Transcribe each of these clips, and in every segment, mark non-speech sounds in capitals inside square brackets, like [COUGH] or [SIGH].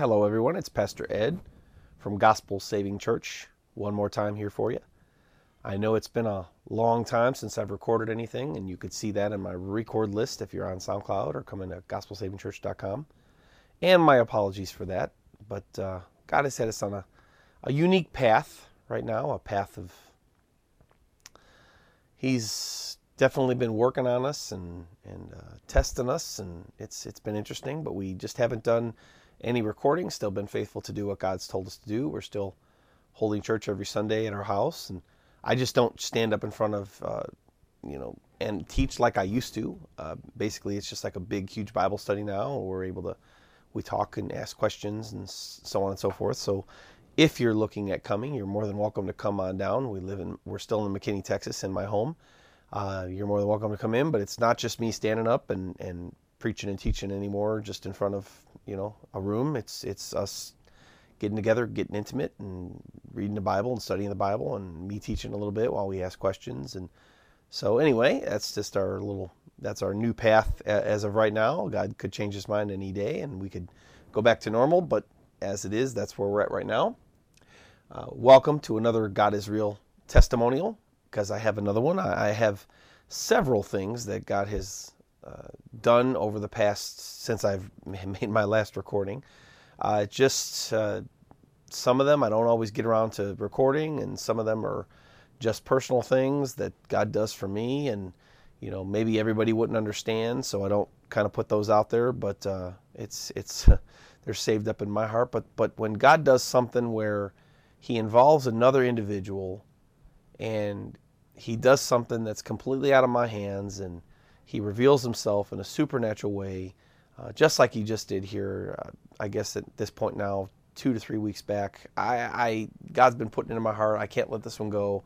Hello, everyone. It's Pastor Ed from Gospel Saving Church. One more time here for you. I know it's been a long time since I've recorded anything, and you could see that in my record list if you're on SoundCloud or come to gospelsavingchurch.com. And my apologies for that, but uh, God has had us on a, a unique path right now, a path of. He's definitely been working on us and and uh, testing us, and it's it's been interesting. But we just haven't done any recording. Still been faithful to do what God's told us to do. We're still holding church every Sunday at our house, and I just don't stand up in front of uh, you know and teach like I used to. Uh, basically, it's just like a big, huge Bible study now. We're able to we talk and ask questions and so on and so forth. So if you're looking at coming, you're more than welcome to come on down. We live in we're still in McKinney, Texas, in my home uh, you're more than welcome to come in. But it's not just me standing up and, and preaching and teaching anymore, just in front of you know a room. It's it's us getting together, getting intimate, and reading the Bible and studying the Bible, and me teaching a little bit while we ask questions. And so anyway, that's just our little that's our new path as of right now. God could change His mind any day, and we could go back to normal. But as it is, that's where we're at right now. Uh, welcome to another God is Real testimonial because I have another one. I, have several things that God has uh, done over the past since I've [LAUGHS] made my last recording. Uh, just uh, some of them I don't always get around to recording, and some of them are just personal things that God does for me, and you know maybe everybody wouldn't understand, so I don't kind of put those out there. But uh, it's it's [LAUGHS] they're saved up in my heart. But but when God does something where He involves another individual and he does something that's completely out of my hands and he reveals himself in a supernatural way, uh, just like he just did here. Uh, I guess at this point now, two to three weeks back, I, I God's been putting it in my heart. I can't let this one go.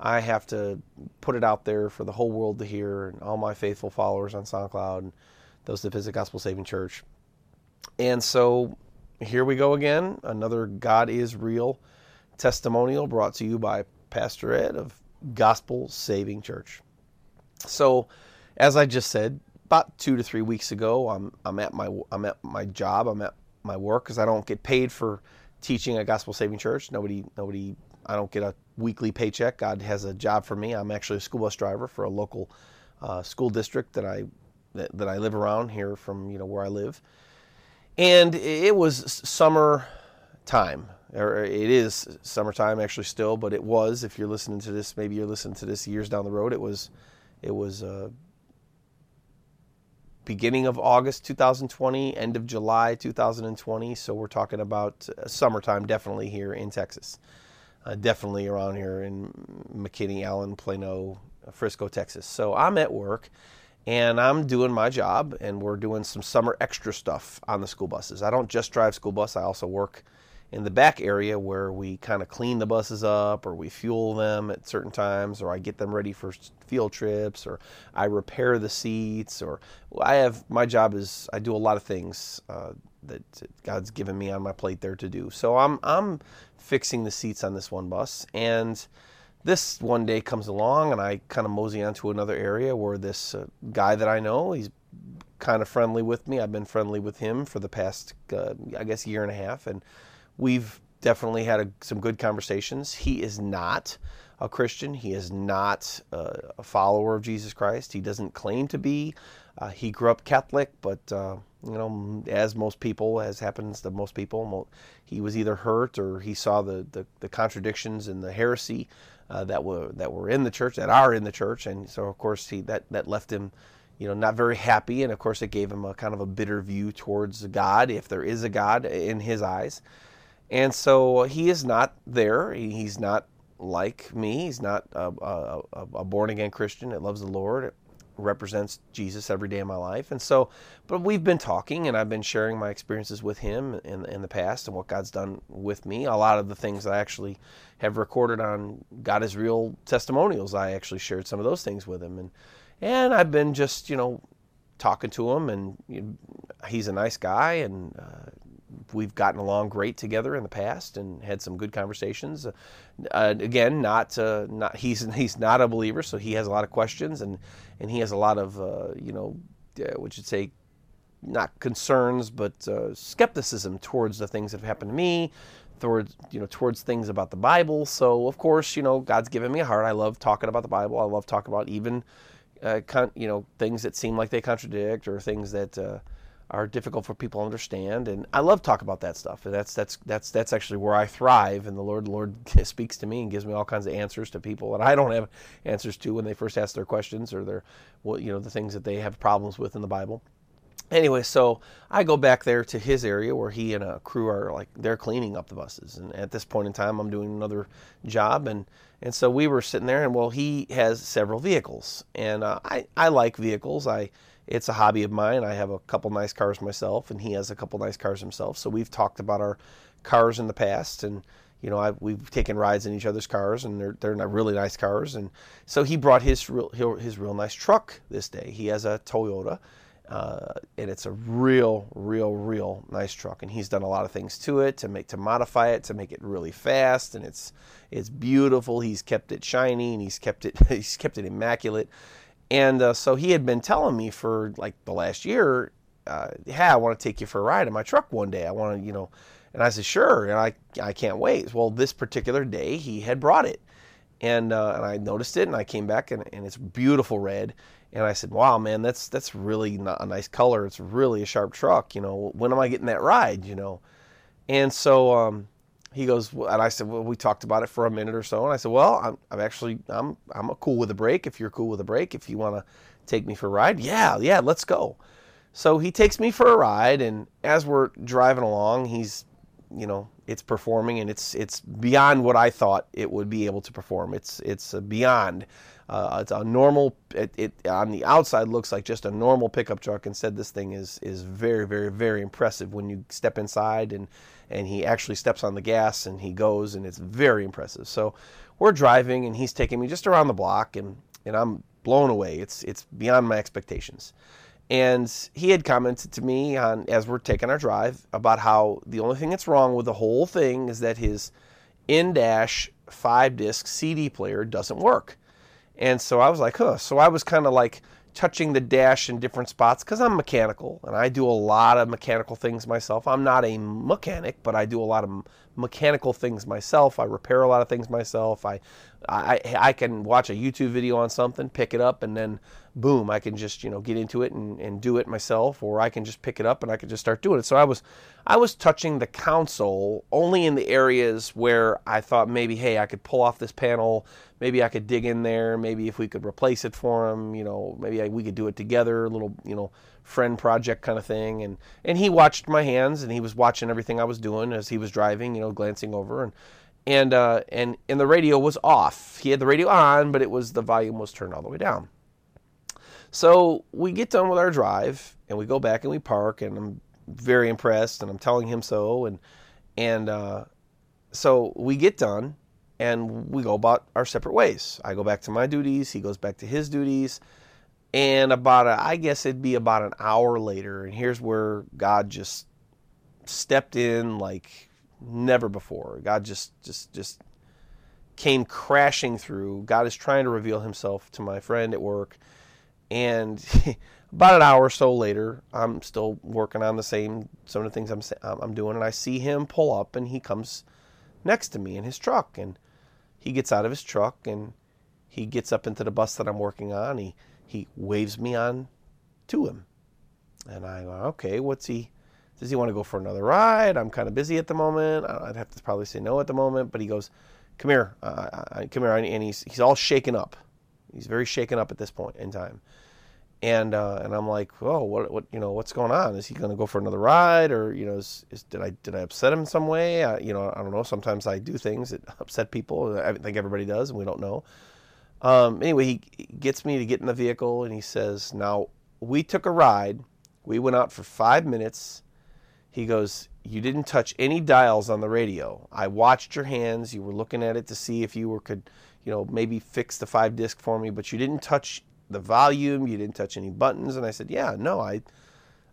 I have to put it out there for the whole world to hear, and all my faithful followers on SoundCloud and those that visit Gospel Saving Church. And so here we go again. Another God is Real testimonial brought to you by Pastor Ed of Gospel Saving Church. So, as I just said, about two to three weeks ago, I'm I'm at my I'm at my job. I'm at my work because I don't get paid for teaching at Gospel Saving Church. Nobody nobody I don't get a weekly paycheck. God has a job for me. I'm actually a school bus driver for a local uh, school district that I that, that I live around here from you know where I live. And it was summer time it is summertime actually still, but it was. If you're listening to this, maybe you're listening to this years down the road. It was, it was uh, beginning of August 2020, end of July 2020. So we're talking about uh, summertime, definitely here in Texas, uh, definitely around here in McKinney, Allen, Plano, Frisco, Texas. So I'm at work. And I'm doing my job, and we're doing some summer extra stuff on the school buses. I don't just drive school bus; I also work in the back area where we kind of clean the buses up or we fuel them at certain times or I get them ready for field trips or I repair the seats or I have my job is I do a lot of things uh, that God's given me on my plate there to do. So I'm I'm fixing the seats on this one bus and this one day comes along and I kind of mosey onto another area where this uh, guy that I know he's kind of friendly with me. I've been friendly with him for the past uh, I guess year and a half and We've definitely had a, some good conversations. He is not a Christian. He is not a follower of Jesus Christ. He doesn't claim to be. Uh, he grew up Catholic, but uh, you know, as most people, as happens to most people, he was either hurt or he saw the, the, the contradictions and the heresy uh, that were that were in the church, that are in the church, and so of course he that that left him, you know, not very happy, and of course it gave him a kind of a bitter view towards God, if there is a God in his eyes. And so he is not there. He's not like me. He's not a, a, a born again Christian that loves the Lord. It represents Jesus every day of my life. And so, but we've been talking and I've been sharing my experiences with him in, in the past and what God's done with me. A lot of the things I actually have recorded on God is Real testimonials, I actually shared some of those things with him. And, and I've been just, you know, talking to him and you know, he's a nice guy and uh, we've gotten along great together in the past and had some good conversations. Uh, again, not uh, not he's he's not a believer, so he has a lot of questions and and he has a lot of uh, you know, uh, what you say, not concerns, but uh, skepticism towards the things that have happened to me, towards you know towards things about the Bible. So of course, you know, God's given me a heart. I love talking about the Bible. I love talking about even uh, con- you know things that seem like they contradict or things that are difficult for people to understand. And I love talk about that stuff. And that's that's that's that's actually where I thrive. And the Lord Lord [LAUGHS] speaks to me and gives me all kinds of answers to people that I don't have answers to when they first ask their questions or their well, you know the things that they have problems with in the Bible anyway, so I go back there to his area where he and a crew are like they're cleaning up the buses. And at this point in time, I'm doing another job, and and so we were sitting there, and well, he has several vehicles, and uh, I I like vehicles. I it's a hobby of mine. I have a couple nice cars myself, and he has a couple nice cars himself. So we've talked about our cars in the past, and you know, I, we've taken rides in each other's cars, and they're they're really nice cars. And so he brought his real his real nice truck this day. He has a Toyota, uh, and it's a real, real, real nice truck. And he's done a lot of things to it to make to modify it to make it really fast, and it's it's beautiful. He's kept it shiny, and he's kept it [LAUGHS] he's kept it immaculate. And uh, so he had been telling me for like the last year, uh, "Yeah, I want to take you for a ride in my truck one day. I want to, you know." And I said, "Sure," and I I can't wait. Well, this particular day, he had brought it, and uh, and I noticed it, and I came back, and, and it's beautiful red and I said, "Wow, man, that's that's really not a nice color. It's really a sharp truck. You know, when am I getting that ride? You know?" And so um, he goes, and I said, "Well, we talked about it for a minute or so." And I said, "Well, I'm, I'm actually I'm I'm cool with a break. If you're cool with a break, if you want to take me for a ride, yeah, yeah, let's go." So he takes me for a ride, and as we're driving along, he's, you know, it's performing, and it's it's beyond what I thought it would be able to perform. It's it's beyond. Uh, it's a normal. It, it, on the outside looks like just a normal pickup truck. Instead, this thing is is very very very impressive when you step inside and and he actually steps on the gas and he goes and it's very impressive. So we're driving and he's taking me just around the block and and I'm blown away. It's it's beyond my expectations. And he had commented to me on as we're taking our drive about how the only thing that's wrong with the whole thing is that his in dash five disc CD player doesn't work. And so I was like, huh. So I was kind of like touching the dash in different spots because I'm mechanical and I do a lot of mechanical things myself. I'm not a mechanic, but I do a lot of mechanical things myself. I repair a lot of things myself. I, I, I can watch a YouTube video on something, pick it up, and then boom, I can just you know get into it and, and do it myself, or I can just pick it up and I can just start doing it. So I was I was touching the console only in the areas where I thought maybe hey I could pull off this panel, maybe I could dig in there, maybe if we could replace it for him, you know, maybe I, we could do it together, a little you know friend project kind of thing. And and he watched my hands and he was watching everything I was doing as he was driving, you know, glancing over and and uh, and and the radio was off. He had the radio on, but it was the volume was turned all the way down. So we get done with our drive and we go back and we park and I'm very impressed and I'm telling him so and and uh, so we get done and we go about our separate ways. I go back to my duties, he goes back to his duties, and about a, I guess it'd be about an hour later, and here's where God just stepped in like never before. God just just just came crashing through. God is trying to reveal Himself to my friend at work and [LAUGHS] about an hour or so later, I'm still working on the same some of the things I'm I'm doing, and I see him pull up, and he comes next to me in his truck, and he gets out of his truck, and he gets up into the bus that I'm working on. He he waves me on to him, and I go, okay, what's he? Does he want to go for another ride? I'm kind of busy at the moment. I'd have to probably say no at the moment, but he goes, come here, uh, come here, and he's he's all shaken up. He's very shaken up at this point in time and uh, and I'm like, oh, what what you know, what's going on? Is he going to go for another ride, or you know, is, is, did I did I upset him some way? I, you know, I don't know. Sometimes I do things that [LAUGHS] upset people. I think everybody does, and we don't know. Um, anyway, he gets me to get in the vehicle, and he says, "Now we took a ride. We went out for five minutes." He goes, "You didn't touch any dials on the radio. I watched your hands. You were looking at it to see if you were could." You know, maybe fix the five disc for me, but you didn't touch the volume. You didn't touch any buttons. And I said, yeah, no, I,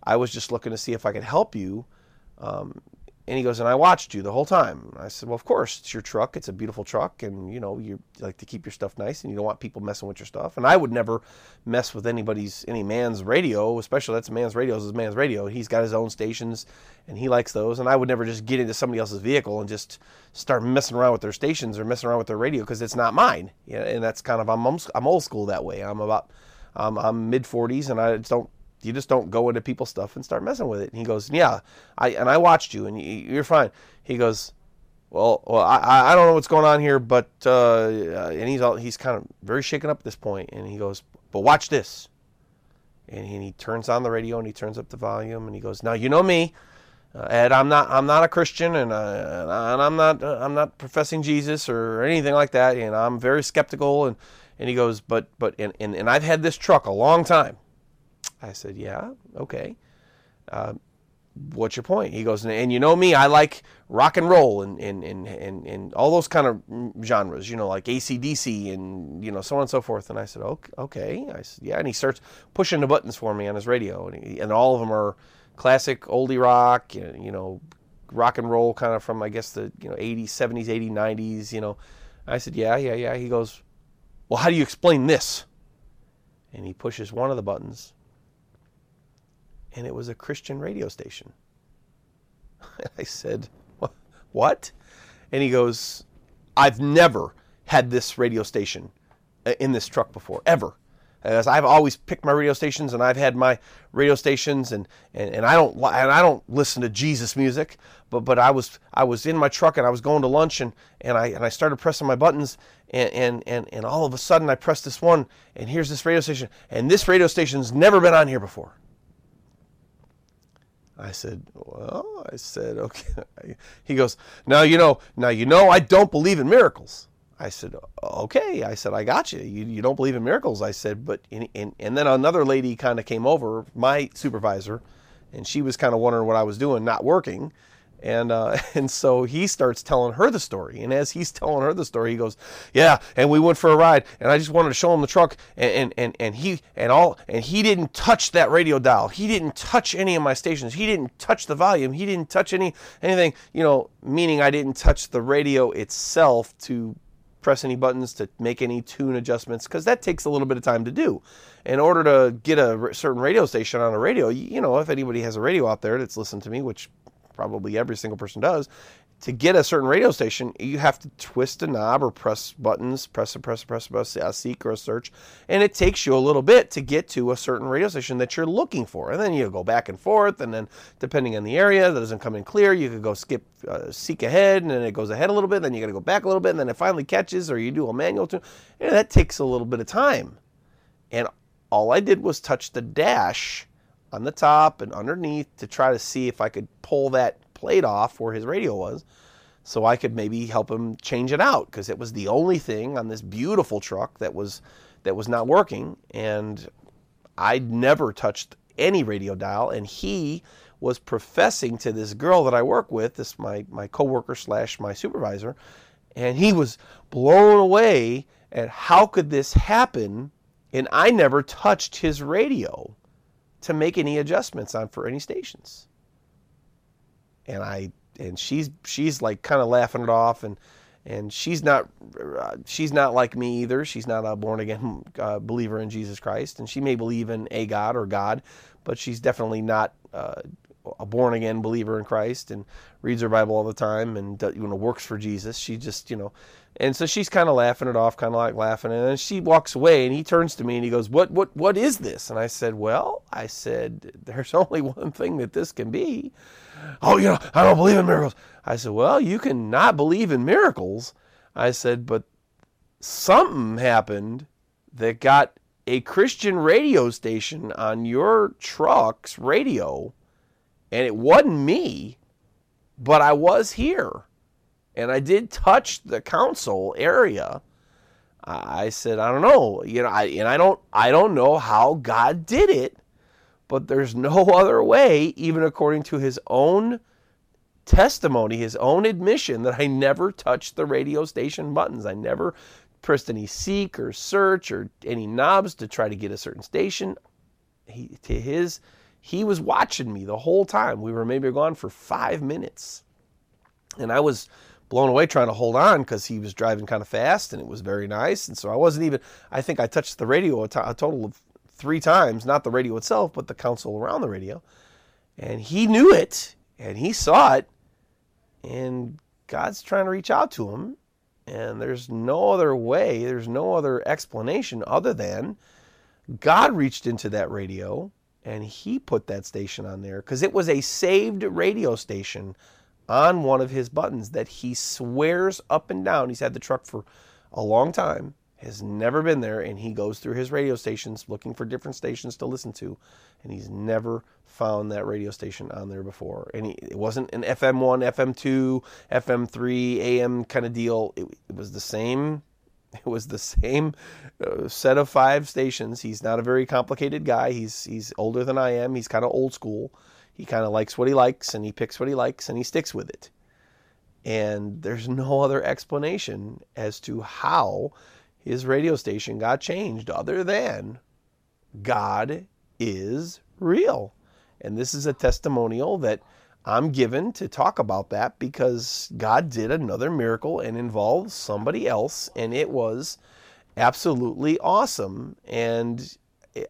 I was just looking to see if I could help you. Um, and he goes, and I watched you the whole time. I said, well, of course, it's your truck. It's a beautiful truck, and you know you like to keep your stuff nice, and you don't want people messing with your stuff. And I would never mess with anybody's any man's radio, especially that's a man's radio. Is his man's radio. He's got his own stations, and he likes those. And I would never just get into somebody else's vehicle and just start messing around with their stations or messing around with their radio because it's not mine. Yeah, and that's kind of I'm I'm old school that way. I'm about um, I'm mid 40s, and I just don't you just don't go into people's stuff and start messing with it. And he goes, yeah, I and I watched you, and you're fine. He goes, well, well, I, I don't know what's going on here, but uh, and he's all, he's kind of very shaken up at this point, and he goes, but watch this, and he, and he turns on the radio and he turns up the volume, and he goes, now you know me. Uh, Ed, I'm not I'm not a Christian and, uh, and I'm not uh, I'm not professing Jesus or anything like that and I'm very skeptical and and he goes but but and, and, and I've had this truck a long time I said, Yeah, okay. Uh, what's your point? He goes, and you know me, I like rock and roll and, and, and, and, and all those kind of genres, you know, like ACDC and, you know, so on and so forth. And I said, okay. I said, yeah. And he starts pushing the buttons for me on his radio. And, he, and all of them are classic oldie rock, you know, rock and roll kind of from, I guess, the, you know, 80s, 70s, 80s, 90s, you know. I said, yeah, yeah, yeah. He goes, well, how do you explain this? And he pushes one of the buttons and it was a Christian radio station. [LAUGHS] I said, What? And he goes, I've never had this radio station uh, in this truck before, ever. As I've always picked my radio stations, and I've had my radio stations, and, and, and I don't and I don't listen to Jesus music, but but I was I was in my truck and I was going to lunch, and, and I and I started pressing my buttons, and, and and and all of a sudden I pressed this one, and here's this radio station, and this radio station's never been on here before. I said, well, I said, [LAUGHS] okay. He goes, now you know, now you know, I don't believe in miracles. I said, okay. I said, I got you. You, you don't believe in miracles. I said, but and in, and then another lady kind of came over, my supervisor, and she was kind of wondering what I was doing, not working. And uh, [LAUGHS] and so he starts telling her the story. And as he's telling her the story, he goes, "Yeah." And we went for a ride, and I just wanted to show him the truck. And and and, and he and all and he didn't touch that radio dial. He didn't touch any of my stations. He didn't touch the volume. He didn't touch any anything. You know, meaning I didn't touch the radio itself to press any buttons to make any tune adjustments because that takes a little bit of time to do. In order to get a certain radio station on a radio, you know, if anybody has a radio out there that's listened to me, which probably every single person does. To get a certain radio station, you have to twist a knob or press buttons, press a press a press a, press a seek or a search, and it takes you a little bit to get to a certain radio station that you're looking for. And then you go back and forth, and then depending on the area that doesn't come in clear, you could go skip uh, seek ahead, and then it goes ahead a little bit. Then you got to go back a little bit, and then it finally catches, or you do a manual tune. And that takes a little bit of time. And all I did was touch the dash on the top and underneath to try to see if I could pull that plate off where his radio was so I could maybe help him change it out because it was the only thing on this beautiful truck that was that was not working and I'd never touched any radio dial and he was professing to this girl that I work with this my my coworker slash my supervisor and he was blown away at how could this happen and I never touched his radio to make any adjustments on for any stations. And I and she's she's like kind of laughing it off and and she's not uh, she's not like me either. She's not a born again [LAUGHS] uh, believer in Jesus Christ, and she may believe in a God or God, but she's definitely not uh, a born again believer in Christ and reads her Bible all the time and you know works for Jesus. She just you know and so she's kind of laughing it off, kind of like laughing. And then she walks away and he turns to me and he goes, What, what, what is this? And I said, Well, I said, There's [LAUGHS] only one thing that this can be. Oh, you know, I don't believe in miracles. I said, Well, you can not believe in miracles. I said, But something happened that got a Christian radio station on your truck's radio. And it wasn't me, but I was here and I did touch the console area. I said, I don't know, you know, I, and I don't, I don't know how God did it, but there's no [LAUGHS] other way, even according to His own testimony, His own admission, that I never touched the radio station buttons. I never pressed any seek or search or any knobs to try to get a certain station. He, to his, he was watching me the whole time. We were maybe gone for five minutes And I was blown away trying to hold on because he was driving kind of fast and it was very nice. And so I wasn't even, I think I touched the radio a, t- a total of three times, not the radio itself, but the console around the radio. And he knew it and he saw it. And God's trying to reach out to him. And there's no other way, there's no other explanation other than God reached into that radio and he put that station on there because it was a saved radio station on one of his buttons that he swears up and down. He's had the truck for a long time, has never been there, and he goes through his radio stations looking for different stations to listen to, and he's never found that radio station on there before. And he, it wasn't an FM1, FM2, FM3, AM kind of deal. It, it was the same. [LAUGHS] It was the same uh, set of five stations. He's not a very complicated guy. He's he's older than I am. He's kind of old school he kind of likes what he likes and he picks what he likes and he sticks with it. And there's no other explanation as to how his radio station got changed other than God is real. And this is a testimonial that I'm given to talk about that because God did another miracle and involved somebody else, and it was absolutely awesome. And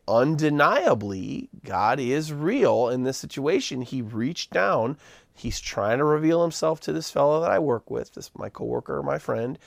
undeniably, God is real in this situation. He reached down. He's trying to reveal himself to this fellow that I work with, this my coworker, my friend.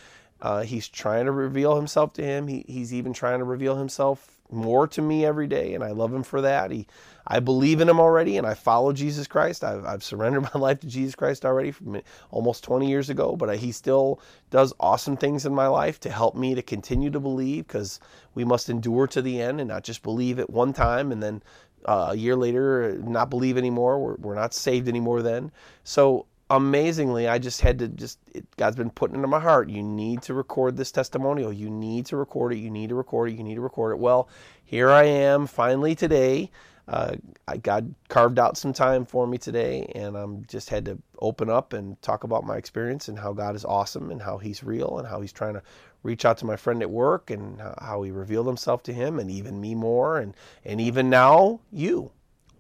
Uh, he's trying to reveal himself to him. He, he's even trying to reveal himself more to me every day, and I love him for that. He, I believe in him already, and I follow Jesus Christ. I've, I've surrendered [LAUGHS] my life to Jesus Christ already from almost 20 years ago, but he still does awesome things in my life to help me to continue to believe because we must endure to the end and not just believe at one time and then uh, a year later not believe anymore. We're, we're not saved anymore then. So amazingly, I just had to just, it, God's been putting into my heart, you need to record this testimonial. You need to record it. You need to record it. You need to record it. Well, here I am finally today. Uh, I, God carved out some time for me today, and I'm just had to open up and talk about my experience and how God is awesome and how He's real and how He's trying to reach out to my friend at work and how He revealed Himself to him and even me more and and even now you,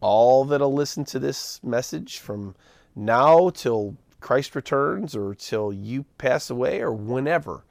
all that'll listen to this message from now till Christ returns or till you pass away or whenever.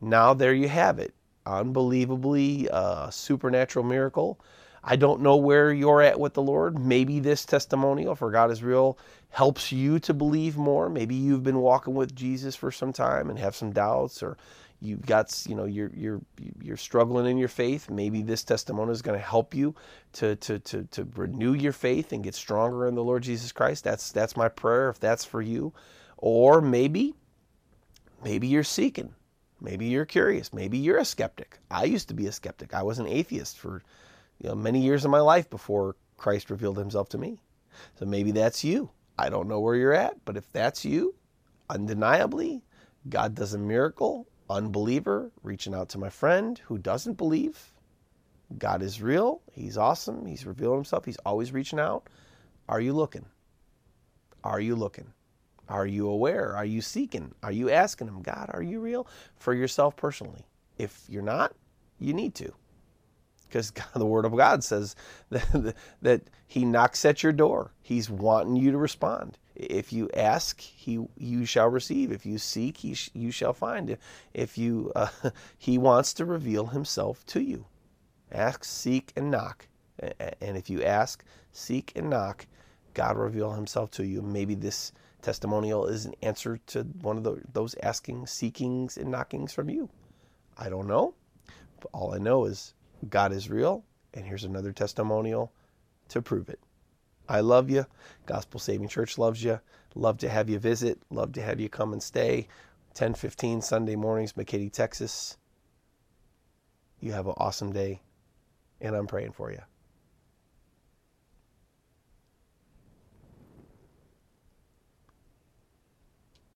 Now, there you have it. Unbelievably uh, supernatural miracle. I don't know where you're at with the Lord. Maybe this testimonial for God is real helps you to believe more. Maybe you've been walking with Jesus for some time and have some doubts or you've got you know you're you're you're struggling in your faith. Maybe this testimony is going to help you to, to to to renew your faith and get stronger in the lord jesus christ. That's that's my prayer if that's for you. Or maybe maybe you're seeking. Maybe you're curious. Maybe you're a skeptic. I used to be a skeptic. I was an atheist for you know many years of my life before christ revealed himself to me. So maybe that's you. I don't know where you're at but if that's you undeniably god does a miracle unbeliever reaching out to my friend who doesn't believe. God is real. He's awesome. He's revealed himself. He's always reaching out. Are you looking? Are you looking? Are you aware? Are you seeking? Are you asking him, God, are you real? For yourself personally. If you're not, you need to. Because [LAUGHS] the Word of God says that, [LAUGHS] that He knocks at your door. He's wanting you to respond. If you ask, he you shall receive. If you seek, he sh- you shall find. If you uh, [LAUGHS] he wants to reveal himself to you. Ask, seek, and knock. And if you ask, seek, and knock, God will reveal himself to you. Maybe this testimonial is an answer to one of the, those asking, seekings, and knockings from you. I don't know. But all I know is God is real, and here's another testimonial to prove it. I love you. Gospel Saving Church loves you. Love to have you visit. Love to have you come and stay. 10:15 Sunday mornings, McKinney, Texas. You have an awesome day, and I'm praying for you.